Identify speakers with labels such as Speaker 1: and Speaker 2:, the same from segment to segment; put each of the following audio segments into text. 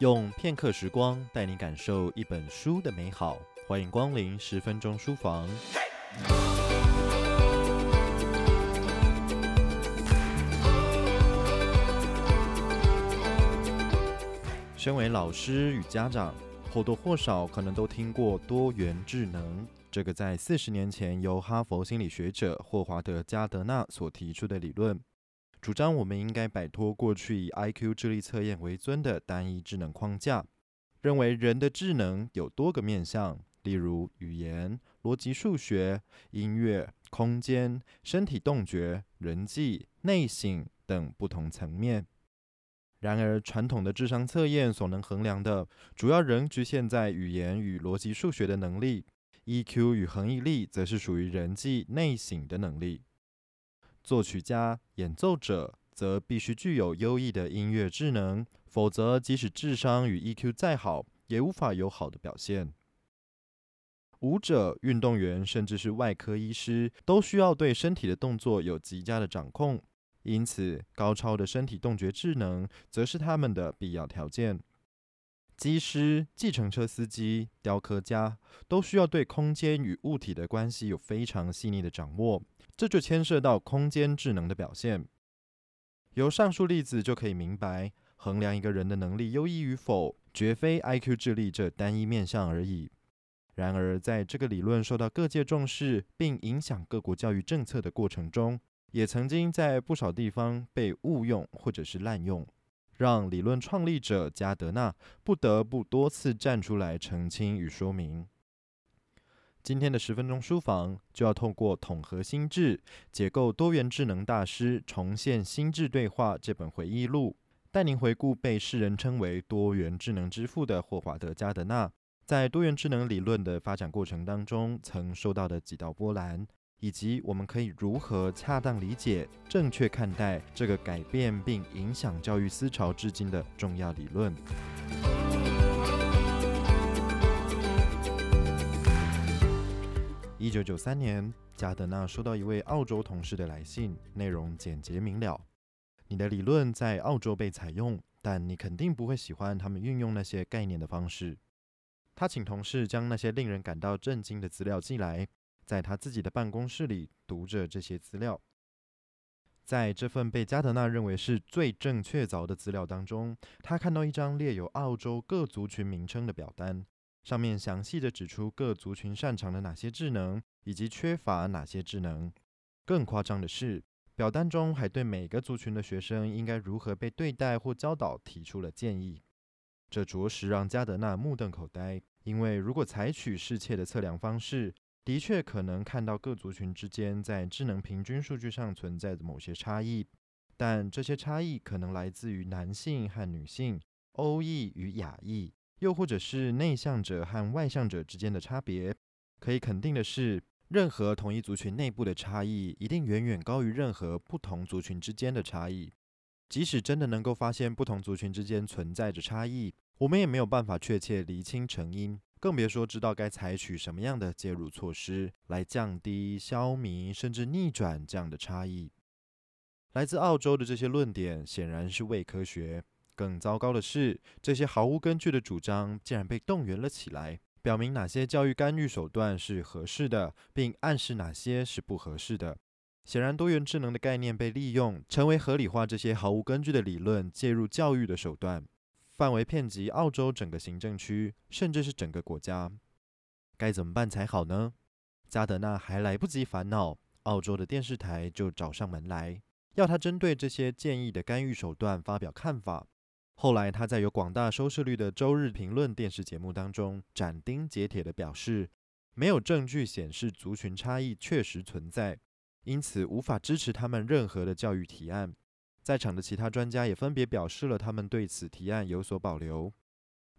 Speaker 1: 用片刻时光带你感受一本书的美好，欢迎光临十分钟书房。身为老师与家长，或多或少可能都听过多元智能，这个在四十年前由哈佛心理学者霍华德·加德纳所提出的理论。主张我们应该摆脱过去以 IQ 智力测验为尊的单一智能框架，认为人的智能有多个面向，例如语言、逻辑数学、音乐、空间、身体动觉、人际、内省等不同层面。然而，传统的智商测验所能衡量的，主要仍局限在语言与逻辑数学的能力，EQ 与恒毅力则是属于人际内省的能力。作曲家、演奏者则必须具有优异的音乐智能，否则即使智商与 EQ 再好，也无法有好的表现。舞者、运动员，甚至是外科医师，都需要对身体的动作有极佳的掌控，因此高超的身体动觉智能则是他们的必要条件。机师、计程车司机、雕刻家都需要对空间与物体的关系有非常细腻的掌握，这就牵涉到空间智能的表现。由上述例子就可以明白，衡量一个人的能力优异与否，绝非 IQ 智力这单一面向而已。然而，在这个理论受到各界重视，并影响各国教育政策的过程中，也曾经在不少地方被误用或者是滥用。让理论创立者加德纳不得不多次站出来澄清与说明。今天的十分钟书房就要透过统合心智、解构多元智能大师重现心智对话这本回忆录，带您回顾被世人称为多元智能之父的霍华德·加德纳，在多元智能理论的发展过程当中曾受到的几道波澜。以及我们可以如何恰当理解、正确看待这个改变并影响教育思潮至今的重要理论。一九九三年，加德纳收到一位澳洲同事的来信，内容简洁明了：“你的理论在澳洲被采用，但你肯定不会喜欢他们运用那些概念的方式。”他请同事将那些令人感到震惊的资料寄来。在他自己的办公室里读着这些资料，在这份被加德纳认为是最正确凿的资料当中，他看到一张列有澳洲各族群名称的表单，上面详细地指出各族群擅长的哪些智能，以及缺乏哪些智能。更夸张的是，表单中还对每个族群的学生应该如何被对待或教导提出了建议。这着实让加德纳目瞪口呆，因为如果采取适切的测量方式，的确可能看到各族群之间在智能平均数据上存在的某些差异，但这些差异可能来自于男性和女性、欧裔与亚裔，又或者是内向者和外向者之间的差别。可以肯定的是，任何同一族群内部的差异一定远远高于任何不同族群之间的差异。即使真的能够发现不同族群之间存在着差异，我们也没有办法确切厘清成因。更别说知道该采取什么样的介入措施来降低、消弭甚至逆转这样的差异。来自澳洲的这些论点显然是伪科学。更糟糕的是，这些毫无根据的主张竟然被动员了起来，表明哪些教育干预手段是合适的，并暗示哪些是不合适的。显然，多元智能的概念被利用，成为合理化这些毫无根据的理论介入教育的手段。范围遍及澳洲整个行政区，甚至是整个国家，该怎么办才好呢？加德纳还来不及烦恼，澳洲的电视台就找上门来，要他针对这些建议的干预手段发表看法。后来，他在有广大收视率的周日评论电视节目当中斩钉截铁地表示，没有证据显示族群差异确实存在，因此无法支持他们任何的教育提案。在场的其他专家也分别表示了他们对此提案有所保留。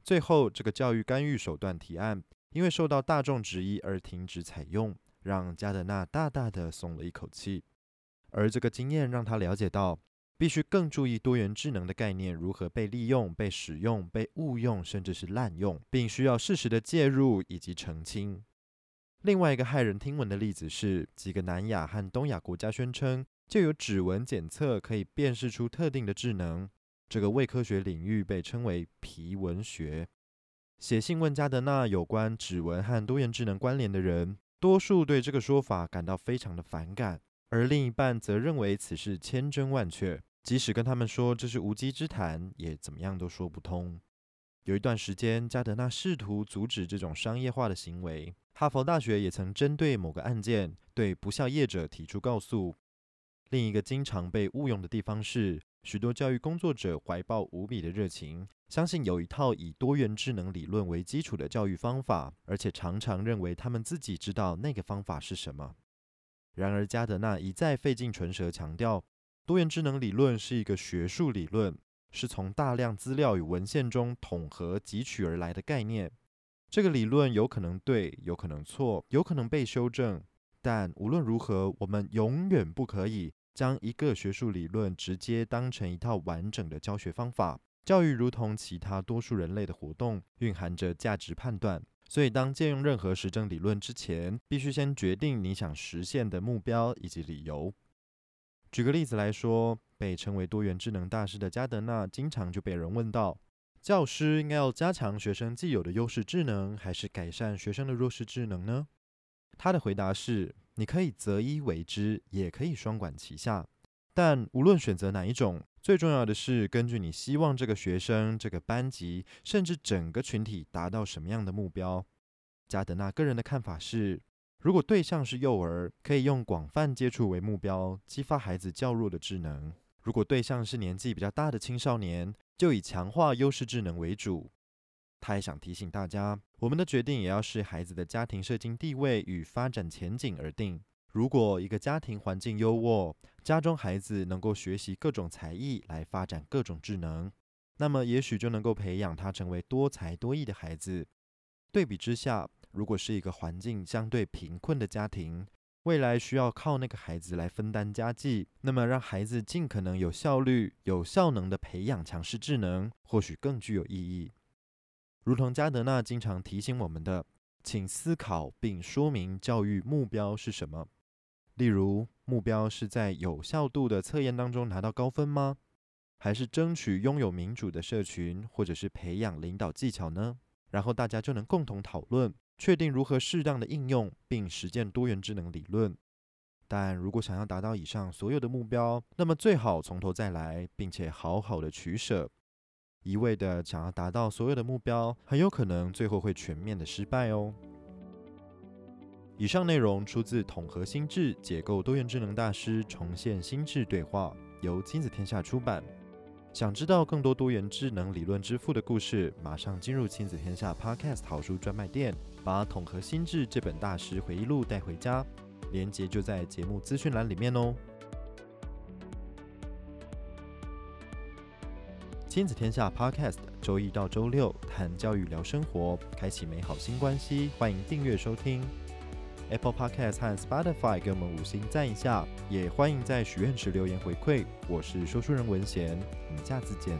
Speaker 1: 最后，这个教育干预手段提案因为受到大众质疑而停止采用，让加德纳大大的松了一口气。而这个经验让他了解到，必须更注意多元智能的概念如何被利用、被使用、被误用，甚至是滥用，并需要适时的介入以及澄清。另外一个骇人听闻的例子是，几个南亚和东亚国家宣称。就有指纹检测可以辨识出特定的智能，这个伪科学领域被称为皮纹学。写信问加德纳有关指纹和多元智能关联的人，多数对这个说法感到非常的反感，而另一半则认为此事千真万确。即使跟他们说这是无稽之谈，也怎么样都说不通。有一段时间，加德纳试图阻止这种商业化的行为。哈佛大学也曾针对某个案件对不肖业者提出告诉。另一个经常被误用的地方是，许多教育工作者怀抱无比的热情，相信有一套以多元智能理论为基础的教育方法，而且常常认为他们自己知道那个方法是什么。然而，加德纳一再费尽唇舌强调，多元智能理论是一个学术理论。是从大量资料与文献中统合汲取而来的概念。这个理论有可能对，有可能错，有可能被修正。但无论如何，我们永远不可以将一个学术理论直接当成一套完整的教学方法。教育如同其他多数人类的活动，蕴含着价值判断。所以，当借用任何实证理论之前，必须先决定你想实现的目标以及理由。举个例子来说。被称为多元智能大师的加德纳，经常就被人问到：教师应该要加强学生既有的优势智能，还是改善学生的弱势智能呢？他的回答是：你可以择一为之，也可以双管齐下。但无论选择哪一种，最重要的是根据你希望这个学生、这个班级，甚至整个群体达到什么样的目标。加德纳个人的看法是。如果对象是幼儿，可以用广泛接触为目标，激发孩子较弱的智能；如果对象是年纪比较大的青少年，就以强化优势智能为主。他还想提醒大家，我们的决定也要视孩子的家庭社经地位与发展前景而定。如果一个家庭环境优渥，家中孩子能够学习各种才艺来发展各种智能，那么也许就能够培养他成为多才多艺的孩子。对比之下，如果是一个环境相对贫困的家庭，未来需要靠那个孩子来分担家计，那么让孩子尽可能有效率、有效能的培养强势智能，或许更具有意义。如同加德纳经常提醒我们的，请思考并说明教育目标是什么。例如，目标是在有效度的测验当中拿到高分吗？还是争取拥有民主的社群，或者是培养领导技巧呢？然后大家就能共同讨论。确定如何适当的应用并实践多元智能理论，但如果想要达到以上所有的目标，那么最好从头再来，并且好好的取舍。一味的想要达到所有的目标，很有可能最后会全面的失败哦。以上内容出自统合心智解构多元智能大师重现心智对话，由亲子天下出版。想知道更多多元智能理论之父的故事，马上进入亲子天下 Podcast 好书专卖店，把《统合心智》这本大师回忆录带回家，链接就在节目资讯栏里面哦。亲子天下 Podcast 周一到周六谈教育聊生活，开启美好新关系，欢迎订阅收听。Apple Podcast 和 Spotify 给我们五星赞一下，也欢迎在许愿池留言回馈。我是说书人文贤，我们下次见。